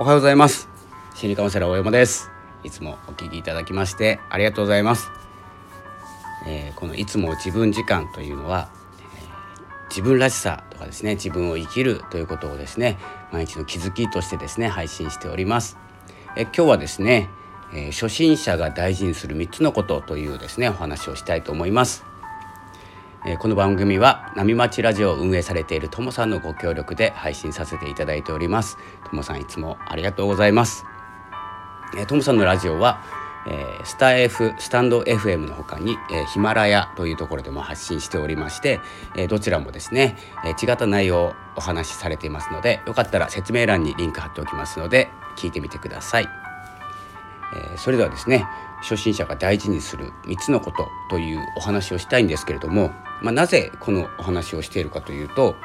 おはようございます。心理カウンセラー大山です。いつもお聞きいただきましてありがとうございます、えー、このいつも自分時間というのは、えー、自分らしさとかですね自分を生きるということをですね毎日の気づきとしてですね配信しております、えー、今日はですね、え初心者が大事にする3つのことというですねお話をしたいと思います。えこの番組は波町ラジオを運営されているともさんのご協力で配信させていただいております。ともさんいつもありがとうございます。えともさんのラジオは、えー、スタ F スタンド FM のほかに、えー、ヒマラヤというところでも発信しておりまして、えー、どちらもですね、え違った内容をお話しされていますのでよかったら説明欄にリンク貼っておきますので聞いてみてください、えそれではですね初心者が大事にする3つのことというお話をしたいんですけれどもまあ、なぜこのお話をしているかというと,、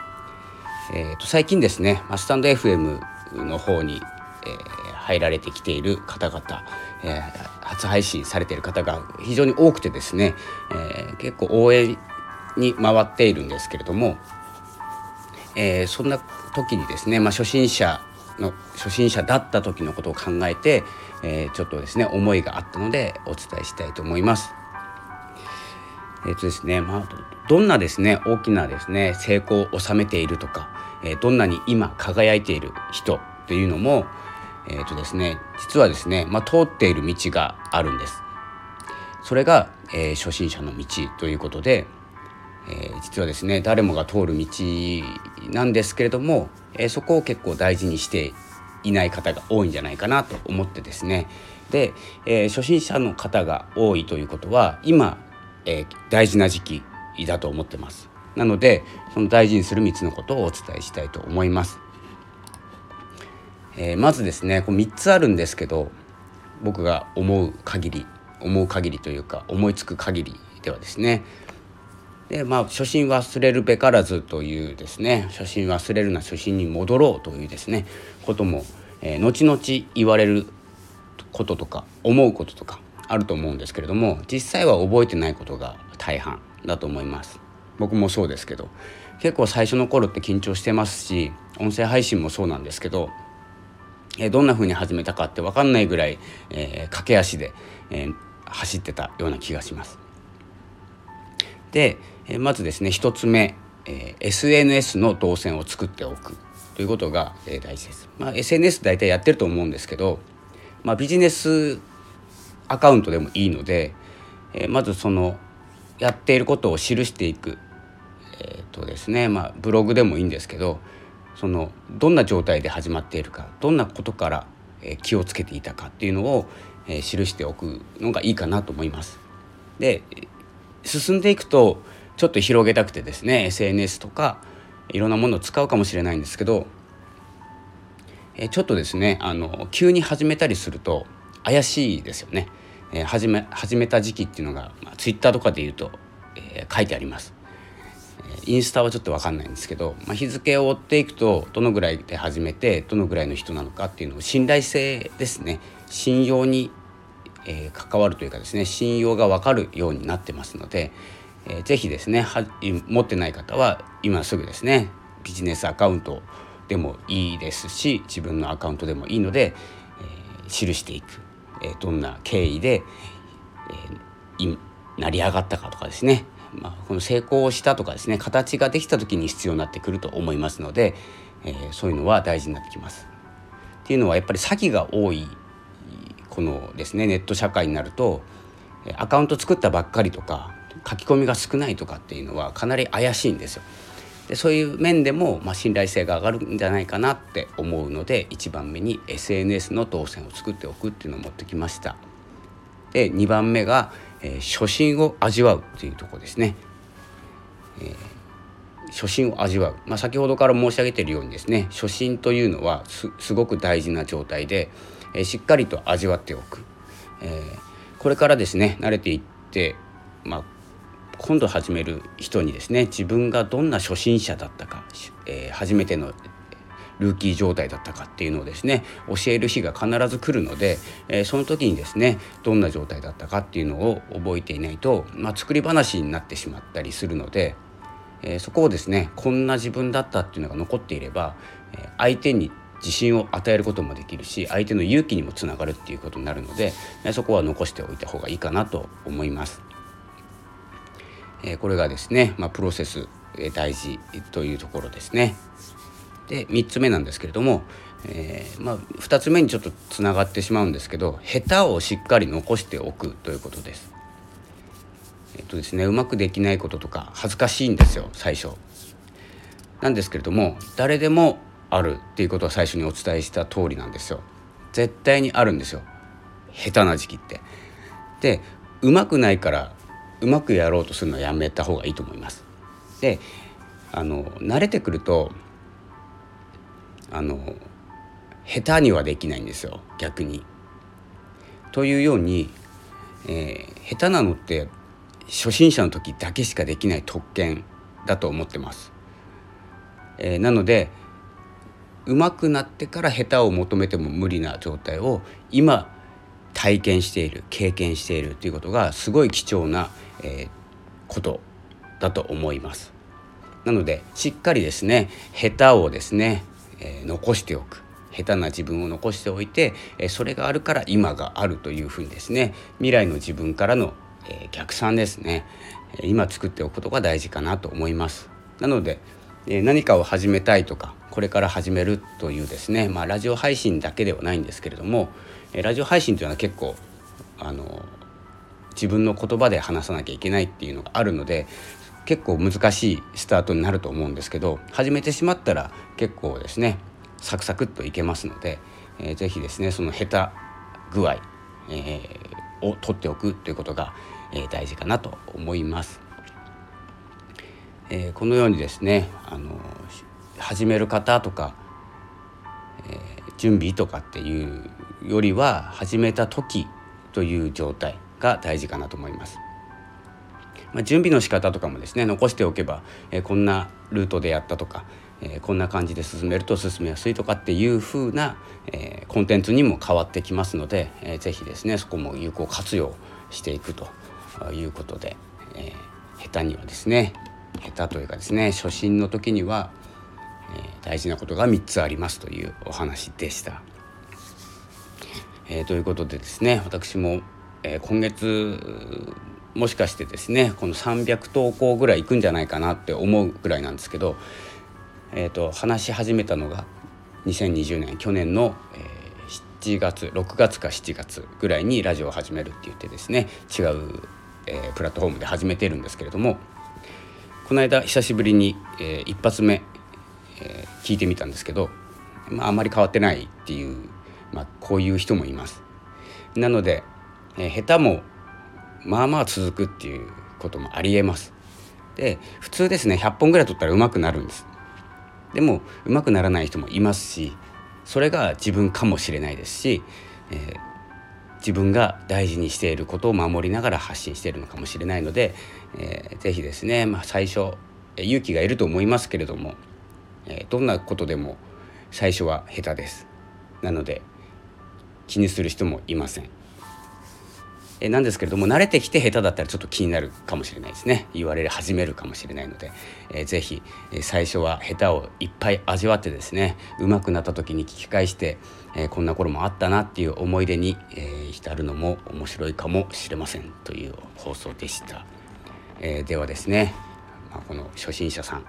えー、と最近ですねスタンド FM の方に、えー、入られてきている方々、えー、初配信されている方が非常に多くてですね、えー、結構応援に回っているんですけれども、えー、そんな時にですね、まあ、初心者の初心者だった時のことを考えて、えー、ちょっとですね思いがあったのでお伝えしたいと思います。えっ、とですね、まあ、どんなですね大きなですね成功を収めているとか、えー、どんなに今輝いている人っていうのも、えーとですね、実はですね、まあ、通っている道があるんです。それが、えー、初心者の道ということで、えー、実はですね誰もが通る道なんですけれども、えー、そこを結構大事にしていない方が多いんじゃないかなと思ってですねで、えー、初心者の方が多いということは今えー、大事な時期だと思ってます。なのでその大事にする3つのことをお伝えしたいと思います。えー、まずですねこう3つあるんですけど僕が思う限り思う限りというか思いつく限りではですねでまあ初心忘れるべからずというですね初心忘れるな初心に戻ろうというですねことも、えー、後々言われることとか思うこととかあると思うんですけれども実際は覚えてないことが大半だと思います僕もそうですけど結構最初の頃って緊張してますし音声配信もそうなんですけどえどんな風に始めたかって分かんないぐらい、えー、駆け足で、えー、走ってたような気がします。で、えー、まずですね1つ目、え SNS の動線を作っておくということが、え大事です。まあ、SNS 大体やってると思うんですけど、まあ、ビジネスアカウントでもいいので、えー、まずそのやっていることを記していく、えーとですねまあ、ブログでもいいんですけどそのどんな状態で始まっているかどんなことから、え気をつけていたかっていうのを、え、記しておくのがいいかなと思います。で進んでいくとちょっと広げたくてですね SNS とかいろんなものを使うかもしれないんですけど、ちょっとですねあの急に始めたりすると怪しいですよね。えー、始め始めた時期っていうのが、まあ、ツイッターとかで言うと、えー、書いてあります。インスタはちょっと分かんないんですけど、まあ、日付を追っていくとどのぐらいで始めてどのぐらいの人なのかっていうのを信頼性ですね信用に、えー、関わるというかですね信用が分かるようになってますので、えー、ぜひですねは持ってない方は今すぐですねビジネスアカウントでもいいですし自分のアカウントでもいいので、えー、記していくえどんな経緯で、えー、成り上がったかとかですね、まあ、この成功したとかですね形ができた時に必要になってくると思いますので、えー、そういうのは大事になってきます。っていうのはやっぱり詐欺が多いこのですねネット社会になるとアカウント作ったばっかりとか書き込みが少ないとかっていうのはかなり怪しいんですよ。でそういう面でも、まあ、信頼性が上がるんじゃないかなって思うので1番目に SNS の動線を作っておくっていうのを持ってきました。で2番目が、えー、初心を味わうっていうとこですね。えー初心を味わう、まあ、先ほどから申し上げているようにですね初心というのはすごく大事な状態で、えー、しっかりと味わっておく、えー、これからですね慣れていって、まあ、今度始める人にですね自分がどんな初心者だったか、えー、初めてのルーキー状態だったかっていうのをですね教える日が必ず来るので、えー、その時にですねどんな状態だったかっていうのを覚えていないと、まあ、作り話になってしまったりするので、えー、そこをですねこんな自分だったっていうのが残っていれば、え相手に自信を与えることもできるし相手の勇気にもつながるっていうことになるのでそこは残しておいた方がいいかなと思います。えこれがですね、まあ、プロセスえ大事というところですね。で3つ目なんですけれども、えー、まあ、2つ目にちょっとつながってしまうんですけど下手をしっかり残しておくということです。えっとですねうまくできないこととか恥ずかしいんですよ最初。なんですけれども誰でもあるっていうことは最初にお伝えした通りなんですよ。絶対にあるんですよ下手な時期って。でうまくないからうまくやろうとするのはやめた方がいいと思います。であの慣れてくるとあの下手にはできないんですよ逆に。というように、えー、下手なのって初心者の時だけしかできない特権だと思ってます。えー、なので上手くなってから下手を求めても無理な状態を今体験している経験しているということがすごい貴重な、えー、ことだと思います。なのでしっかりですね下手をですね、えー、残しておく下手な自分を残しておいて、えー、それがあるから今があるというふうにですね未来の自分からの、え、逆算ですね今作っておくことが大事かなと思います。なのでえ何かを始めたいとかこれから始めるというですね、まあ、ラジオ配信だけではないんですけれどもラジオ配信というのは結構あの自分の言葉で話さなきゃいけないっていうのがあるので結構難しいスタートになると思うんですけど始めてしまったら結構ですねサクサクっといけますので、えー、ぜひですねその下手具合、えー、を取っておくということが、えー、大事かなと思います。えー、このようにですねあの始める方とか、えー、準備とかっていうよりは始めた時という状態が大事かなと思います。まあ、準備の仕方とかもですね残しておけば、えー、こんなルートでやったとか、えー、こんな感じで進めると進めやすいとかっていう風な、えー、コンテンツにも変わってきますので、えー、ぜひですねそこも有効活用していくということで、え、下手にはですね下手というかですね初心の時には、え、大事なことが3つありますというお話でした。え、ということでですね私も、え、今月もしかしてですねこの300投稿ぐらいいくんじゃないかなって思うぐらいなんですけど、えーと、話し始めたのが2020年去年の、えー、7月6月か7月ぐらいにラジオを始めるって言ってですね違う、えー、プラットフォームで始めてるんですけれどもこの間久しぶりに、えー、一発目、え、聞いてみたんですけど、まあ、あんまり変わってないっていう、まあ、こういう人もいます。なので、え、下手もまあまあ続くっていうこともありえます。で普通ですね100本ぐらい取ったらうまくなるんです。でもうまくならない人もいますしそれが自分かもしれないですし、えー、自分が大事にしていることを守りながら発信しているのかもしれないので、えー、ぜひですね、まあ、最初勇気がいると思いますけれども、えー、どんなことでも最初は下手です。なので気にする人もいません。えなんですけれども慣れてきて下手だったらちょっと気になるかもしれないですね。言われ始めるかもしれないので、えー、ぜひ、え最初は下手をいっぱい味わってですね上手くなった時に聞き返して、えー、こんな頃もあったなっていう思い出に、えー、浸るのも面白いかもしれませんという放送でした、え、ではですね、まあ、この初心者さん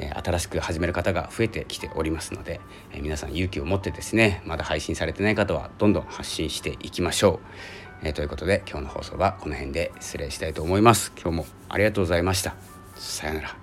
え新しく始める方が増えてきておりますので、え皆さん勇気を持ってですねまだ配信されてない方はどんどん発信していきましょう。えー、ということで今日の放送はこの辺で失礼したいと思います。今日もありがとうございました。さようなら。